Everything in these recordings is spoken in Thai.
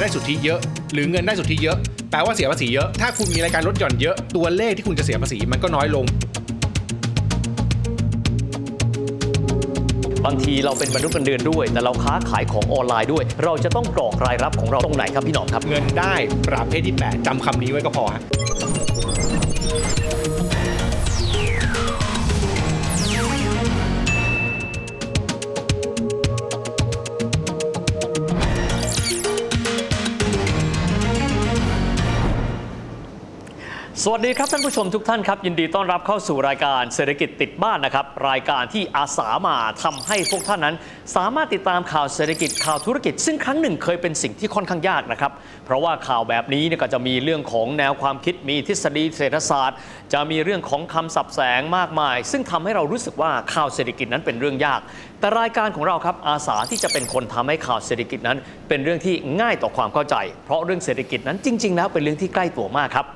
ายได้สุทธิเยอะ หรือเงินได้สุทธิเยอะ แปลว่าเสียภาษีเยอะ ถ้าคุณมีรายการลดหย่อนเยอะ ตัวเลขที่คุณจะเสียภาษีมันก็น้อยลง บางทีเราเป็นมนุษย์เงินเดือนด้วย แต่เราค้าขายของออนไลน์ด้วย เราจะต้องกรอกรายรับของเราตรงไหนครับพี่หนอมครับ เงินได้ประเภทที่ 8จำคำนี้ไว้ก็พอฮะ สวัสดีครับท่านผู้ชมทุกท่านครับ ยินดีต้อนรับเข้าสู่รายการเศรษฐกิจติดบ้านนะครับ รายการที่อาสามาทำให้พวกท่านนั้น สามารถติดตามข่าวเศรษฐกิจข่าวธุรกิจ ซึ่งครั้งหนึ่งเคยเป็นสิ่งที่ค่อนข้างยากนะครับ เพราะว่าข่าวแบบนี้เนี่ยก็จะมีเรื่องของแนวความคิดมีทฤษฎีเศรษฐศาสตร์ จะมีเรื่องของคำศัพท์แสงมากมาย ซึ่งทำให้เรารู้สึกว่าข่าวเศรษฐกิจนั้นเป็นเรื่องยาก แต่รายการของเราครับอาสาที่จะเป็นคนทำให้ข่าวเศรษฐกิจนั้น เป็นเรื่องที่ง่ายต่อความเข้าใจ เพราะเรื่องเศรษฐกิจนั้นจริง ๆ แล้วเป็นเรื่องที่ใกล้ตัวมากครับ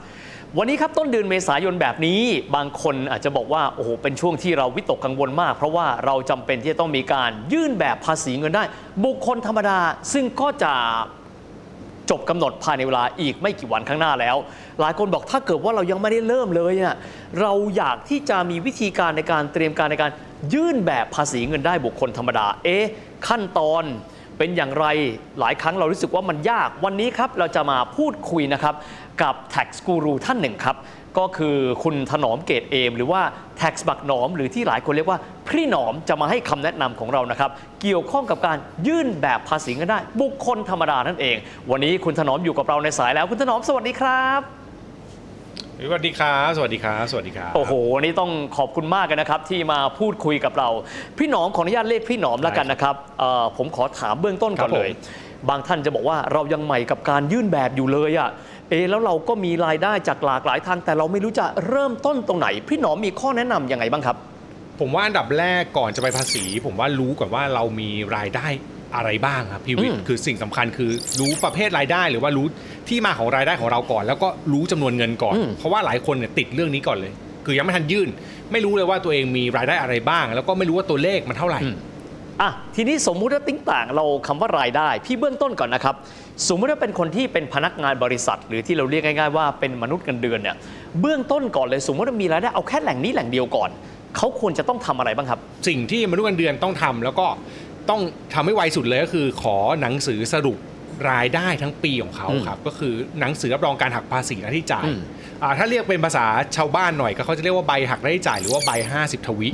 วันนี้ครับต้นเดือนเมษายนแบบนี้ บางคนอาจจะบอกว่าโอ้โหเป็นช่วงที่เราวิตกกังวลมาก เพราะว่าเราจำเป็นที่จะต้องมีการยื่นแบบภาษีเงินได้ บุคคลธรรมดาซึ่งก็จะจบกำหนดภายในเวลาอีกไม่กี่วันข้างหน้าแล้ว หลายคนบอกถ้าเกิดว่าเรายังไม่ได้เริ่มเลยน่ะเราอยากที่จะมีวิธีการในการเตรียมการในการยื่นแบบภาษีเงินได้บุคคลธรรมดา เอ๊ะขั้นตอนเป็นอย่างไรหลายครั้งเรารู้สึกว่ามันยากวันนี้ครับเราจะมาพูดคุยนะครับ กับ tax guru ท่านหนึ่งครับ ก็คือคุณถนอมเกตเอม หรือว่า tax บักหนอม หรือที่หลายคนเรียกว่าพี่หนอมจะมาให้คำแนะนำของเรานะครับ เกี่ยวข้องกับการยื่นแบบภาษีเงินได้ บุคคลธรรมดานั่นเอง วันนี้คุณถนอมอยู่กับเราในสายแล้วคุณถนอมสวัสดีครับสวัสดีครับสวัสดีครับสวัสดีครับโอ้โหวันนี้ต้องขอบคุณมากเลยนะครับ ที่มาพูดคุยกับเรา พี่หนอมขออนุญาตเรียกพี่หนอมแล้วกันนะครับเอ่อผมขอถามเบื้องต้นก่อนครับผมเลย บางท่านจะบอกว่าเรายังใหม่กับการยื่นแบบอยู่เลยอะ เอะแล้วเราก็มีรายได้จากหลากหลายทาง แต่เราไม่รู้จะเริ่มต้นตรงไหน พี่หนอมมีข้อแนะนำยังไงบ้างครับ ผมว่าอันดับแรกก่อนจะไปภาษี ผมว่ารู้ก่อนว่าเรามีรายได้อะไรบ้างครับพี่วิทอืย์มคือสิ่งสำคัญคือรู้ประเภทรายได้ หรือว่ารู้ที่มาของรายได้ของเราก่อน แล้วก็รู้จำนวนเงินก่อนอืมเพราะว่าหลายคนเนี่ยติดเรื่องนี้ก่อนเลย คือยังไม่ทันยื่น ไม่รู้เลยว่าตัวเองมีรายได้อะไรบ้าง แล้วก็ไม่รู้ว่าตัวเลขมันเท่าไหร่ อะทีนี้สมมุติว่าติ้งต่างเราคำว่ารายได้ พี่เบื้องต้นก่อนนะครับ สมมุติว่าเป็นคนที่เป็นพนักงานบริษัท หรือที่เราเรียกง่ายๆว่าเป็นมนุษย์เงินเดือนเนี่ยเบื้องต้นก่อนเลยสมมติว่ามีรายได้เอาแค่แหล่งนี้แหล่งเดียวก่อนเขาควรจะต้องทำอะไรบ้างครับ สิ่งที่มนุษย์เงินเดือนต้องทำแล้วก็ต้องทำให้ไวสุดเลยก็คือ ขอหนังสือสรุปรายได้ทั้งปีของเขาอืมครับก็คือหนังสือรับรองการหักภาษีหน้าที่จ่ายอืมอ่าถ้าเรียกเป็นภาษาชาวบ้านหน่อยก็เขาจะเรียกว่าใบหักหน้าที่จ่ายหรือว่าใบ 50 ทวี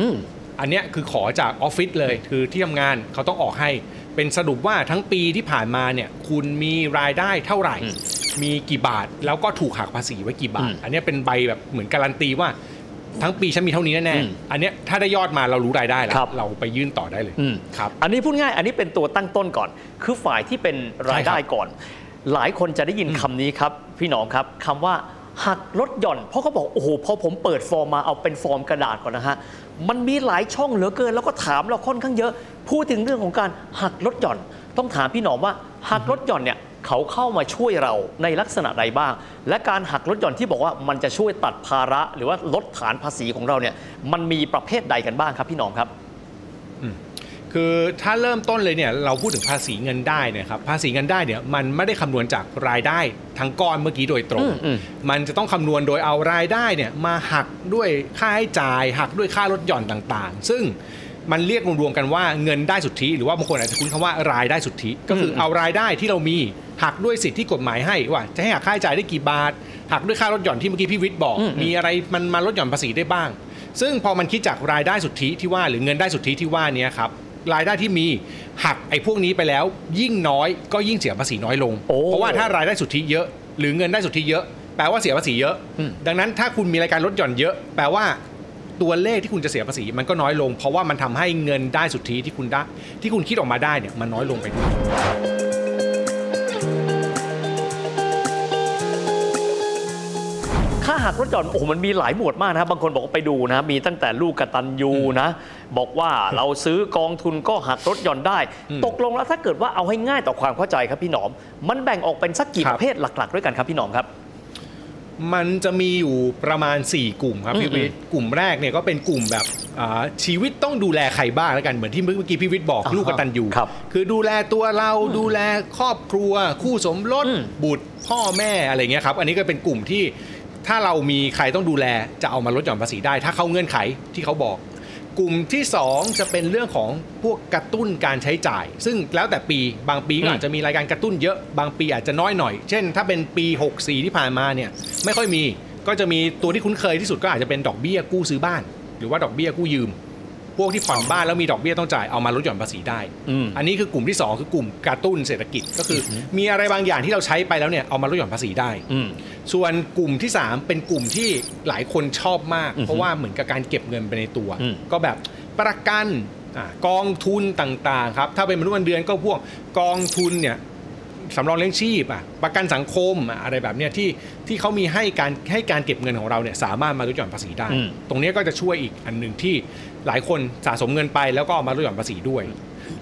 อืมอันเนี้ยคือขอจากออฟฟิศเลยคือที่ทำงานเขาต้องออกให้ เป็นสรุปว่าทั้งปีที่ผ่านมาเนี่ยคุณมีรายได้เท่าไหร่อืมมีกี่บาทแล้วก็ถูกหักภาษีไว้กี่บาทอืมอันเนี้ยเป็นใบแบบเหมือนการันตีว่า ทั้งปีฉันมีเท่านี้แน่อืมๆอันเนี้ยถ้าได้ยอดมาเรารู้รายได้แล้ครัวบเราไปยื่นต่อได้เลยอืมครับ อันนี้พูดง่ายอันนี้เป็นตัวตั้งต้นก่อน คือฝ่ายที่เป็นรายได้ใช่ครับก่อน หลายคนจะได้ยินคำนี้ครับ พี่น้องครับคำว่า หักลดหย่อน เพราะเขาบอก โอ้โห พอผมเปิดฟอร์มมาเอาเป็นฟอร์มกระดาษก่อนนะฮะ มันมีหลายช่องเหลือเกิน แล้วก็ถามเราค่อนข้างเยอะ พูดถึงเรื่องของการหักลดหย่อน ต้องถามพี่หนอมว่าหักลดหย่อนเนี่ยเขาเข้ามาช่วยเราในลักษณะใดบ้าง และการหักลดหย่อนที่บอกว่ามันจะช่วยตัดภาระ หรือว่าลดฐานภาษีของเราเนี่ยมันมีประเภทใดกันบ้างครับพี่หนอมครับ คือถ้าเริ่มต้นเลยเนี่ยเราพูดถึงภาษีเงินได้เนี่ยครับภาษีเงินได้เนี่ยมันไม่ได้คำนวณจากรายได้ทั้งก้อนเมื่อกี้โดยตรงอืมอืมมันจะต้องคำนวณโดยเอารายได้เนี่ยมาหักด้วยค่าให้จ่าย หักด้วยค่าลดหย่อนต่างๆ ซึ่งมันเรียกรวมๆกันว่าเงินได้สุทธิ หรือว่าบางคนอาจจะคุ้นคำว่ารายได้สุทธิ ก็คือเอารายได้ที่เรามีหักด้วยสิทธิที่กฎหมายให้ว่า จะให้หักค่าใช้จ่ายได้กี่บาท หักด้วยค่าลดหย่อนที่เมื่อกี้พี่วิทย์บอกอืมอืมมีอะไรมันมาลดหย่อนภาษีได้บ้าง ซึ่งพอมันคิดจากรายได้สุทธิที่ว่าหรือเงินได้สุทธิที่ว่าเนี้ครับ รายได้ที่มีหักไอ้พวกนี้ไปแล้ว ยิ่งน้อยก็ยิ่งเสียภาษีน้อยลงโอ้เพราะว่าถ้ารายได้สุทธิเยอะ หรือเงินได้สุทธิเยอะแปลว่าเสียภาษีเยอะอืมดังนั้นถ้าคุณมีรายการลดหย่อนเยอะ แปลว่าตัวเลขที่คุณจะเสียภาษีมันก็น้อยลง เพราะว่ามันทำให้เงินได้สุทธิที่คุณได้ที่คุณคิดออกมาได้เนี่ยมันน้อยลงไปด้วย ค่าหักลดหย่อนโอ้โหมันมีหลายหมวดมากนะครับบางคนบอกว่าไปดูนะมีตั้งแต่ลูกกตันยูนะ บอกว่าเราซื้อกองทุนก็หักลดหย่อนได้อืมตกลงแล้วถ้าเกิดว่าเอาให้ง่ายต่อความเข้าใจครับพี่หนอม มันแบ่งออกเป็นสักกี่ครัปบระเภทหลัก ๆ ด้วยกันครับพี่หนอมครับมันจะมีอยู่ประมาณ 4 กลุ่มครับอืมพี่วิทย์กลุ่มแรกเนี่ยก็เป็นกลุ่มแบบอ่าชีวิตต้องดูแลใครบ้างแล้วกันเหมือนที่เมื่อกี้พี่วิทย์บอกอ่าฮะลูกกตันยูครับคือดูแลตัวเราดูแลครอบครัว คู่สมรสอืมบุตรพ่อแม่อะไรเงี้ยครับ อันนี้ก็เป็นกลุ่มที่ ถ้าเรามีใครต้องดูแลจะเอามาลดหย่อนภาษีได้ ถ้าเข้าเงื่อนไขที่เขาบอก กลุ่มที่ 2 จะเป็นเรื่องของพวกกระตุ้นการใช้จ่าย ซึ่งแล้วแต่ปีบางปีก็อาจจะมีรายการกระตุ้นเยอะบางปีอาจจะน้อยหน่อย เช่น ถ้าเป็นปี 64 ที่ผ่านมาเนี่ยไม่ค่อยมีก็จะมีตัวที่คุ้นเคยที่สุดก็อาจจะเป็นดอกเบี้ยกู้ซื้อบ้าน หรือว่าดอกเบี้ยกู้ยืม พวกที่ผ่อนบ้านแล้วมีดอกเบี้ยต้องจ่ายเอามาลดหย่อนภาษีได้อืมอันนี้คือกลุ่มที่ 2 คือกลุ่มกระตุ้นเศรษฐกิจก็คือ มีอะไรบางอย่างที่เราใช้ไปแล้วเนี่ยเอามาลดหย่อนภาษีได้อืมส่วนกลุ่มที่ 3 เป็นกลุ่มที่หลายคนชอบมากอือฮึเพราะว่าเหมือนกับการเก็บเงินไปในตัวอืมก็แบบประกันอ่ากองทุนต่างๆครับถ้าเป็นมนุษย์เงินเดือนก็พวกกองทุนเนี่ย สำรองเลี้ยงชีพอะประกันสังคมอะอะไรแบบเนี้ยที่ที่เขามีให้การให้การเก็บเงินของเราเนี่ยสามารถมาลดหย่อนภาษีได้อืมตรงเนี้ยก็จะช่วยอีกอันหนึ่งที่หลายคนสะสมเงินไปแล้วก็เอามาลดหย่อนภาษีด้วย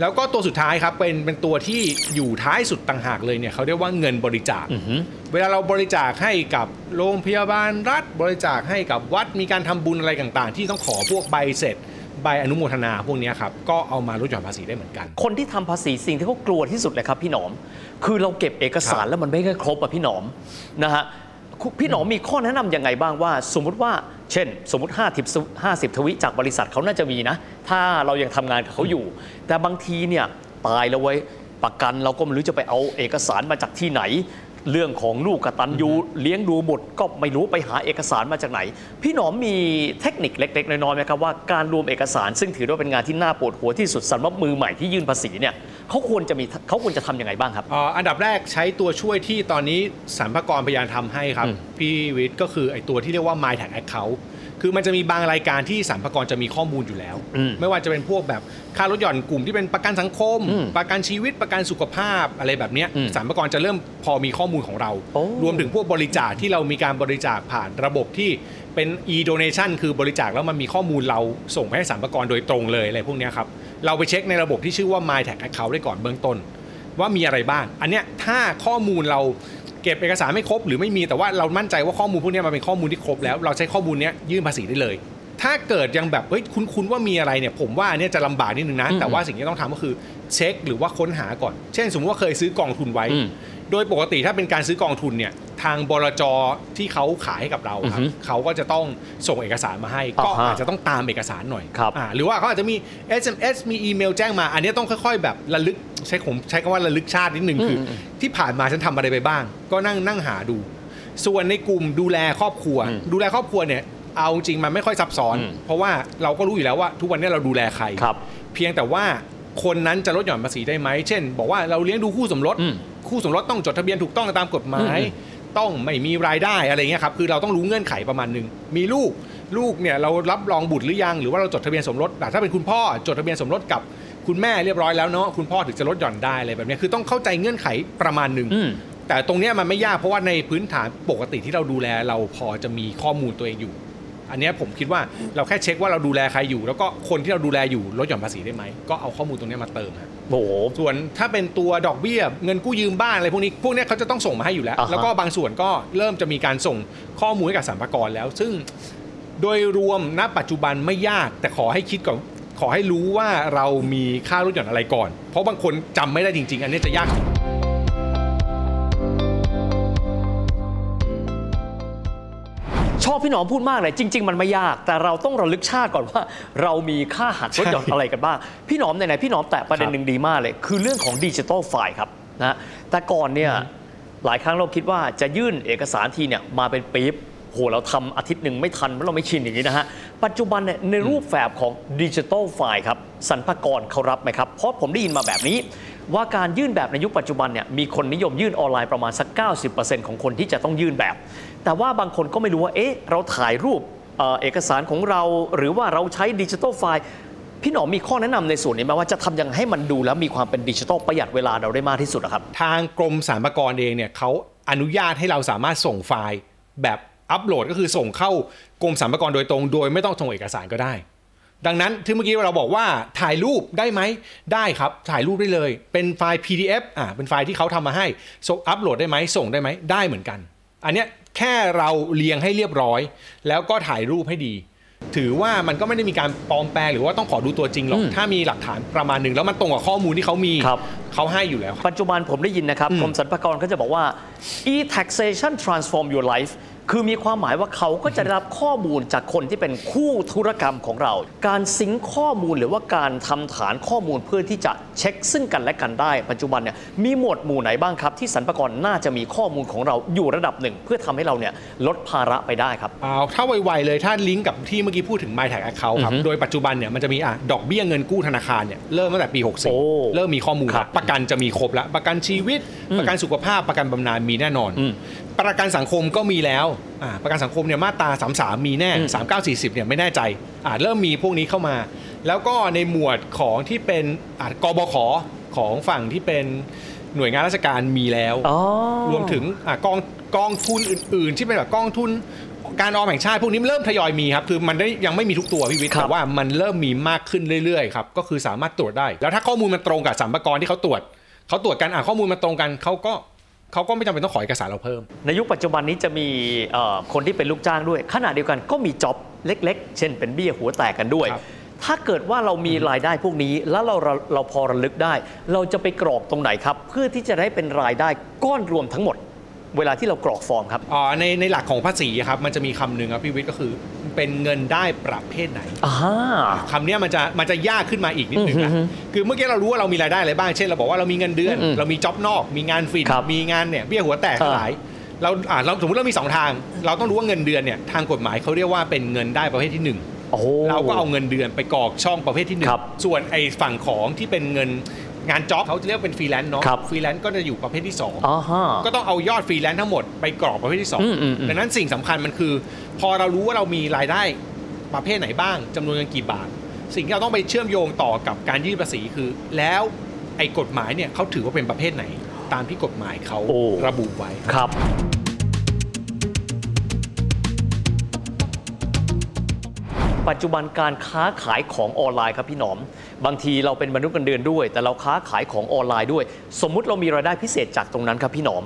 แล้วก็ตัวสุดท้ายครับเป็นเป็นตัวที่อยู่ท้ายสุดต่างหากเลยเนี่ยเขาเรียกว่าเงินบริจาคอือหือเวลาเราบริจาคให้กับโรงพยาบาลรัฐ บริจาคให้กับวัดมีการทำบุญอะไรต่าง ๆ ที่ต้องขอพวกใบเสร็จ ใบอนุโมทนาพวกเนี้ยครับก็เอามาลดหย่อนภาษีได้เหมือนกัน คนที่ทำภาษีสิ่งที่เขากลัวที่สุดเลยครับพี่หนอม คือเราเก็บเอกสารครับแล้วมันไม่ค่อยครบอะพี่หนอมนะฮะคุณพี่หนอมมีข้อแนะนำยังไงบ้างว่า สมมุติว่าเช่น สมมติ 50 50 ทวิจากบริษัทเขาน่าจะมีนะ ถ้าเรายังทำงานกับเขาอยู่ แต่บางทีเนี่ยตายแล้วไว้ยประกันเราก็ไม่รู้จะไปเอาเอกสารมาจากที่ไหน เรื่องของลูกกตันยูเลี้ยงดูบุตรก็ไม่รู้ไปหาเอกสารมาจากไหน พี่หนอมมีเทคนิคเล็ก ๆ น้อยๆไหมครับว่าการรวมเอกสารซึ่งถือว่าเป็นงานที่น่าปวดหัวที่สุดสำหรับมือใหม่ที่ยื่นภาษีเนี่ยเขาควรจะมีเขาควรจะทำยังไงบ้างครับเอ่ออันดับแรกใช้ตัวช่วยที่ตอนนี้สรรพากรพยายามทำให้ครับอืมพี่วิทย์ก็คือไอตัวที่เรียกว่า My Tag Account คือมันจะมีบางรายการที่สรรพากรจะมีข้อมูลอยู่แล้วอืมไม่ว่าจะเป็นพวกแบบค่ารถหย่อนกลุ่มที่เป็นประกันสังคมอืมประกันชีวิตประกันสุขภาพอะไรแบบเนี้ยอืมสรรพากรจะเริ่มพอมีข้อมูลของเราโอ้รวมถึงพวกบริจาคที่เรามีการบริจาคผ่านระบบที่เป็น e-donation คือบริจาคแล้วมันมีข้อมูลเราส่งไปให้สรรพากรโดยตรงเลยอะไรพวกเนี้ยครับเราไปเช็คในระบบที่ชื่อว่า My Tag Account ได้ก่อนเบื้องต้นว่ามีอะไรบ้าง อันเนี้ยถ้าข้อมูลเรา เก็บเอกสารไม่ครบหรือไม่มีแต่ว่าเรามั่นใจว่าข้อมูลพวกนี้มันเป็นข้อมูลที่ครบแล้วเราใช้ข้อมูลนี้ยยื่นภาษีได้เลย ถ้าเกิดยังแบบเฮ้ยคุ้นๆว่ามีอะไรเนี่ยผมว่าอันเนี้ยจะลำบากนิดนึงนะอืมแต่ว่าสิ่งที่ต้องทำก็คือเช็คหรือว่าค้นหาก่อน เช่น สมมติว่าเคยซื้อกองทุนไว้อืมโดยปกติถ้าเป็นการซื้อกองทุนเนี่ยทางบลจที่เขาขายให้กับเราครับอือฮึเขาก็จะต้องส่งเอกสารมาให้ ก็อ่าฮะอาจจะต้องตามเอกสารหน่อยครับอ่าหรือว่าเขาอาจจะมี SMS มีอีเมลแจ้งมา อันเนี้ยต้องค่อย ๆ แบบระลึกใช้ผมใช้คำว่าระลึกชาตินิดนึงคืออมที่ผ่านมาฉันทำอะไรไปบ้าง ก็นั่งนั่งหาดู ส่วนในกลุ่มดูแลครอบครัวอืมดูแลครอบครัวเนี่ย เอาจริงมันไม่ค่อยซับซ้อนอืมเพราะว่าเราก็รู้อยู่แล้วว่า ทุกวันนี้เราดูแลใครครับ เพียงแต่ว่าคนนั้นจะลดหย่อนภาษีได้ไหมเช่น บอกว่าเราเลี้ยงดูคู่สมรสอืมคู่สมรสต้องจดทะเบียนถูกต้องตามกฎหมายอืมต้องไม่มีรายได้อะไรเงี้ยครับคือเราต้องรู้เงื่อนไขประมาณหนึ่งมีลูกลูกเนี่ยเรารับรองบุตรหรือยังหรือว่าเราจดทะเบียนสมรสแต่ถ้าเป็นคุณพ่อจดทะเบียนสมรสกับคุณแม่เรียบร้อยแล้วเนาะคุณพ่อถึงจะลดหย่อนได้อะไรแบบเนี้ยคือต้องเข้าใจเงื่อนไขประมาณหนึ่งอืมแต่ตรงเนี้ยมันไม่ยากเพราะว่าในพื้นฐานปกติที่เราดูแลเราพอจะมีข้อมูลตัวเองอยู่ อันเนี้ยผมคิดว่าเราแค่เช็คว่าเราดูแลใครอยู่ แล้วก็คนที่เราดูแลอยู่ลดหย่อนภาษีได้ไหมก็เอาข้อมูลตรงเนี้ยมาเติมฮะโอ้โหส่วนถ้าเป็นตัวดอกเบี้ยเงินกู้ยืมบ้านอะไรพวกนี้พวกเนี้ยเขาจะต้องส่งมาให้อยู่แล้วอ่าฮะแล้วก็บางส่วนก็เริ่มจะมีการส่งข้อมูลให้กับสรรพากรแล้ว ซึ่งโดยรวมณปัจจุบันไม่ยากแต่ขอให้คิดก่อนขอให้รู้ว่าเรามีค่าลดหย่อนอะไรก่อน เพราะบางคนจำไม่ได้จริง ๆ อันนี้จะยาก ชอบพี่หนอมพูดมากเลย จริง ๆ มันไม่ยาก แต่เราต้องระลึกชาติก่อนว่า เรามีค่าหักลดหย่อนอะไรกันบ้าง พี่หนอมไหนๆพี่หนอมแตะประเด็นหนึ่งดีมากเลย คือเรื่องของดิจิทัลไฟล์ครับนะแต่ก่อนเนี่ยหลายครั้งเราคิดว่าจะยื่นเอกสารทีเนี่ยมาเป็นปี๊บโหเราทำอาทิตย์หนึ่งไม่ทันเพราะเราไม่ชินอย่างนี้นะฮะ ปัจจุบันเนี่ยในรูปแบบของดิจิทัลไฟล์ครับสรรพากรเขารับไหมครับ เพราะผมได้ยินมาแบบนี้ ว่าการยื่นแบบในยุคปัจจุบันเนี่ยมีคนนิยมยื่นออนไลน์ประมาณสัก 90%ของคนที่จะต้องยื่นแบบ แต่ว่าบางคนก็ไม่รู้ว่าเอ๊ะเราถ่ายรูปเอเอกสารของเรา หรือว่าเราใช้ดิจิทัลไฟล์พี่หนอมมีข้อแนะนำในส่วนนี้ไหมว่าจะทำยังให้มันดูแล้วมีความเป็นดิจิทัลประหยัดเวลาเราได้มากที่สุดอะครับ ทางกรมสรรพากรเองเนี่ยเขาอนุญาตให้เราสามารถส่งไฟล์แบบอัปโหลดก็คือส่งเข้ากรมสรรพากรโดยตรง โดยไม่ต้องส่งเอกสารก็ได้ ดังนั้นที่เมื่อกี้เราบอกว่าถ่ายรูปได้ไหมได้ครับ ถ่ายรูปได้เลย เป็นไฟล์ PDF อ่าเป็นไฟล์ที่เขาทำมาให้ส่งอัปโหลดได้ไหมส่งได้ไหมได้เหมือนกัน อันเนี้ยแค่เราเรียงให้เรียบร้อย แล้วก็ถ่ายรูปให้ดี ถือว่ามันก็ไม่ได้มีการปลอมแปลงหรือว่าต้องขอดูตัวจริงหรอกอืมถ้ามีหลักฐานประมาณหนึ่งแล้วมันตรงกับข้อมูลที่เขามีครับเขาให้อยู่แล้วครับปัจจุบันผมได้ยินนะครับอืมกรมสรรพากรก็จะบอกว่า e-taxation transform your life คือมีความหมายว่าเขาก็จะได้รับข้อมูลจากคนที่เป็นคู่ธุรกรรมของเรา การซิงค์ข้อมูลหรือว่าการทำฐานข้อมูลเพื่อที่จะเช็คซึ่งกันและกันได้ ปัจจุบันเนี่ยมีหมวดหมู่ไหนบ้างครับ ที่สรรพากรน่าจะมีข้อมูลของเราอยู่ระดับหนึ่ง เพื่อทำให้เราเนี่ยลดภาระไปได้ครับเอาถ้าไวๆเลยถ้าลิงก์กับที่เมื่อกี้พูดถึง My Tag Account ครับอือฮึโดยปัจจุบันเนี่ยมันจะมีอะดอกเบี้ยเงินกู้ธนาคารเนี่ยเริ่มตั้งแต่ปีโอ้64เริ่มมีข้อมูลครับประกันจะมีครบแล้วประกันชีวิต ประกันสุขภาพประกันบำนาญมีแน่นอนอืมประกันสังคมก็มีแล้วอ่าประกันสังคมเนี่ยมาตรา33 มีแน่อืม39 40เนี่ยไม่แน่ใจอ่าเริ่มมีพวกนี้เข้ามา แล้วก็ในหมวดของที่เป็นอ่ากบขของฝั่งที่เป็นหน่วยงานราชการมีแล้วอ๋อรวมถึงอะกองกองทุนอื่น ๆ ที่เป็นแบบกองทุนการออมแห่งชาติพวกนี้เริ่มทยอยมีครับคือมันได้ยังไม่มีทุกตัวพี่วิทย์ครับแต่ว่ามันเริ่มมีมากขึ้นเรื่อยๆครับก็คือสามารถตรวจได้ แล้วถ้าข้อมูลมันตรงกับสัมภาระที่เขาตรวจเขาตรวจกันอะข้อมูลมันตรงกันเขาก็ เขาก็ไม่จำเป็นต้องขอเอกสารเราเพิ่ม ในยุคปัจจุบันนี้จะมีเอ่อคนที่เป็นลูกจ้างด้วย ขณะเดียวกันก็มีจ็อบเล็ก ๆ เช่น เป็นเบี้ยหัวแตกกันด้วยครับถ้าเกิดว่าเรามีรายได้พวกนี้ แล้วเราเราเราพอระลึกได้ เราจะไปกรอกตรงไหนครับ เพื่อที่จะได้เป็นรายได้ก้อนรวมทั้งหมด เวลาที่เรากรอกฟอร์มครับอ่าในในหลักของภาษีครับมันจะมีคำหนึ่งครับพี่วิทย์ก็คือ เป็นเงินได้ประเภทไหนอ่าคำเนี้ยมันจะมันจะยากขึ้นมาอีกนิดหนึ่งนะอือฮึคือเมื่อกี้เรารู้ว่าเรามีรายได้อะไรบ้าง เช่นเราบอกว่าเรามีเงินเดือนอืมเรามีจ็อบนอก มีงานฟรีครับมีงานเนี่ยเบี้ยหัวแตกทั้งหลายเราอ่าเราสมมติเรามีสองทาง เราต้องรู้ว่าเงินเดือนเนี่ยทางกฎหมายเขาเรียกว่าเป็นเงินได้ประเภทที่หนึ่งโอ้เราก็เอาเงินเดือนไปกรอกช่องประเภทที่หนึ่งครับส่วนไอ้ฝั่งของที่เป็นเงิน งาน job เขาจะเรียกเป็นฟรีแลนซ์เนาะครับฟรีแลนซ์ก็จะอยู่ประเภทที่สองอ่าฮะก็ต้องเอายอดฟรีแลนซ์ทั้งหมดไปกรอกประเภทที่อืมอืมอืม2ดังนั้นสิ่งสำคัญมันคือ พอเรารู้ว่าเรามีรายได้ประเภทไหนบ้างจำนวนเงินกี่บาท สิ่งที่เราต้องไปเชื่อมโยงต่อกับการยื่นภาษีคือ แล้วไอ้กฎหมายเนี่ยเขาถือว่าเป็นประเภทไหน ตามที่กฎหมายเขาโอ้ระบุไว้ครับ ปัจจุบันการค้าขายของออนไลน์ครับพี่หนอม บางทีเราเป็นมนุษย์เงินเดือนด้วย แต่เราค้าขายของออนไลน์ด้วย สมมุติเรามีรายได้พิเศษจากตรงนั้นครับพี่หนอม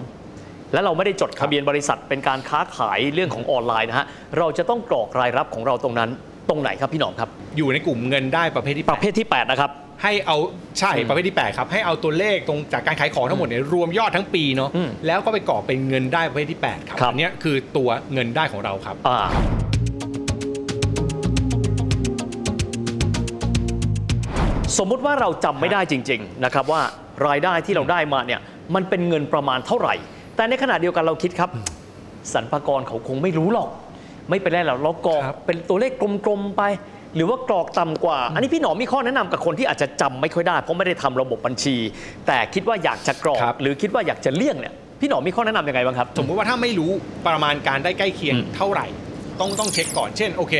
และเราไม่ได้จดทะเบียนบริษัทเป็นการค้าขายเรื่องของออนไลน์นะฮะเราจะต้องกรอกรายรับของเราตรงนั้นตรงไหนครับพี่หนอมครับ อยู่ในกลุ่มเงินได้ประเภทที่ประเภทที่ 8 นะครับ ให้เอาใช่อืมประเภทที่ 8 ครับ ให้เอาตัวเลขตรงจากการขายของทั้งหมดเนี่ยรวมยอดทั้งปีเนาะอืมแล้วก็ไปกรอกเป็นเงินได้ประเภทที่ 8 ครับครับอันเนี้ยคือตัวเงินได้ของเราครับ สมมุติว่าเราจำไม่ได้จริงๆนะครับว่ารายได้ที่เราได้มาเนี่ยมันเป็นเงินประมาณเท่าไหร่ แต่ในขณะเดียวกันเราคิดครับสรรพากรเขาคงไม่รู้หรอก ไม่เป็นไรหรอกเรากรอกครับเป็นตัวเลขกลมๆไป หรือว่ากรอกต่ำกว่า อันนี้พี่หนอมมีข้อแนะนำกับคนที่อาจจะจำไม่ค่อยได้ เพราะไม่ได้ทำระบบบัญชี แต่คิดว่าอยากจะกรอกครับหรือคิดว่าอยากจะเลี่ยงเนี่ยพี่หนอมมีข้อแนะนำยังไงบ้างครับ สมมุติว่าถ้าไม่รู้ประมาณการได้ใกล้เคียงอืมเท่าไหร่ ต้องต้องเช็คก่อนเช่นโอเค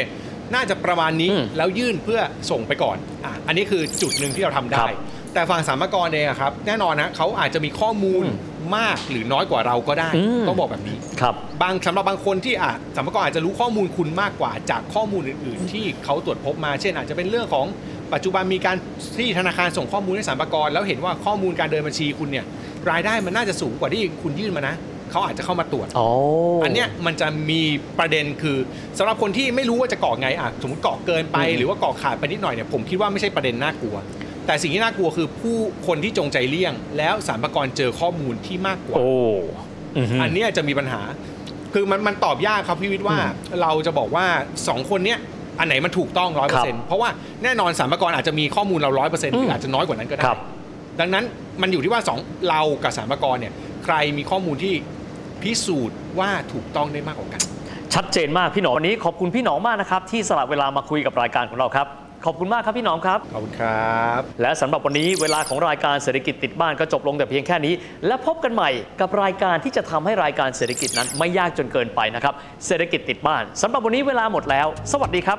น่าจะประมาณนี้อืมแล้วยื่นเพื่อส่งไปก่อนอะอันนี้คือจุดหนึ่งที่เราทำคได้รับแต่ฝั่งสามกรเองอะครับแน่นอนนะเขาอาจจะมีข้อมูลอืมมากหรือน้อยกว่าเราก็ได้อืมต้องบอกแบบนี้ครับบางสำหรับบางคนที่อะสามกรอาจจะรู้ข้อมูลคุณมากกว่าจากข้อมูลอื่น ๆ ที่เขาตรวจพบมา เช่น อาจจะเป็นเรื่องของปัจจุบันมีการที่ธนาคารส่งข้อมูลให้สามกรแล้วเห็นว่าข้อมูลการเดินบัญชีคุณเนี่ยรายได้มันน่าจะสูงกว่าที่คุณยื่นมานะ เขาอาจจะเข้ามาตรวจอ๋ออันเนี้ยมันจะมีประเด็นคือสำหรับคนที่ไม่รู้ว่าจะกรอกไงอะสมมติกรอกเกินไปอืมหรือว่ากรอกขาดไปนิดหน่อยเนี่ยผมคิดว่าไม่ใช่ประเด็นน่ากลัว แต่สิ่งที่น่ากลัวคือผู้คนที่จงใจเลี่ยง แล้วสรรพากรเจอข้อมูลที่มากกว่าโอ้อือฮึอันเนี้ยจะมีปัญหา คือมันมันตอบยากครับพี่วิทย์ว่าอืมเราจะบอกว่า2คนเนี้ยอันไหนมันถูกต้องร้อยคเปอรัร์เซ็นต์เพราะว่าแน่นอนสรรพากรอาจจะมีข้อมูลเราร้อยเปอร์เซ็นต์หรืออาจจะน้อยกว่านั้นก็ได้ครับดังนั้นมันอยู่ที่ว่าสองเรากับสรรพากรเนี่ยใครมีข้อมูลที่ พิสูจน์ว่าถูกต้องได้มากกว่ากัน ชัดเจนมากพี่หนอมวันนี้ขอบคุณพี่หนอมมากนะครับที่สละเวลามาคุยกับรายการของเราครับ ขอบคุณมากครับพี่หนอมครับ ขอบคุณครับ และสำหรับวันนี้เวลาของรายการเศรษฐกิจติดบ้านก็จบลงแต่เพียงแค่นี้ และพบกันใหม่กับรายการที่จะทำให้รายการเศรษฐกิจนั้นไม่ยากจนเกินไปนะครับเศรษฐกิจติดบ้านสำหรับวันนี้เวลาหมดแล้ว สวัสดีครับ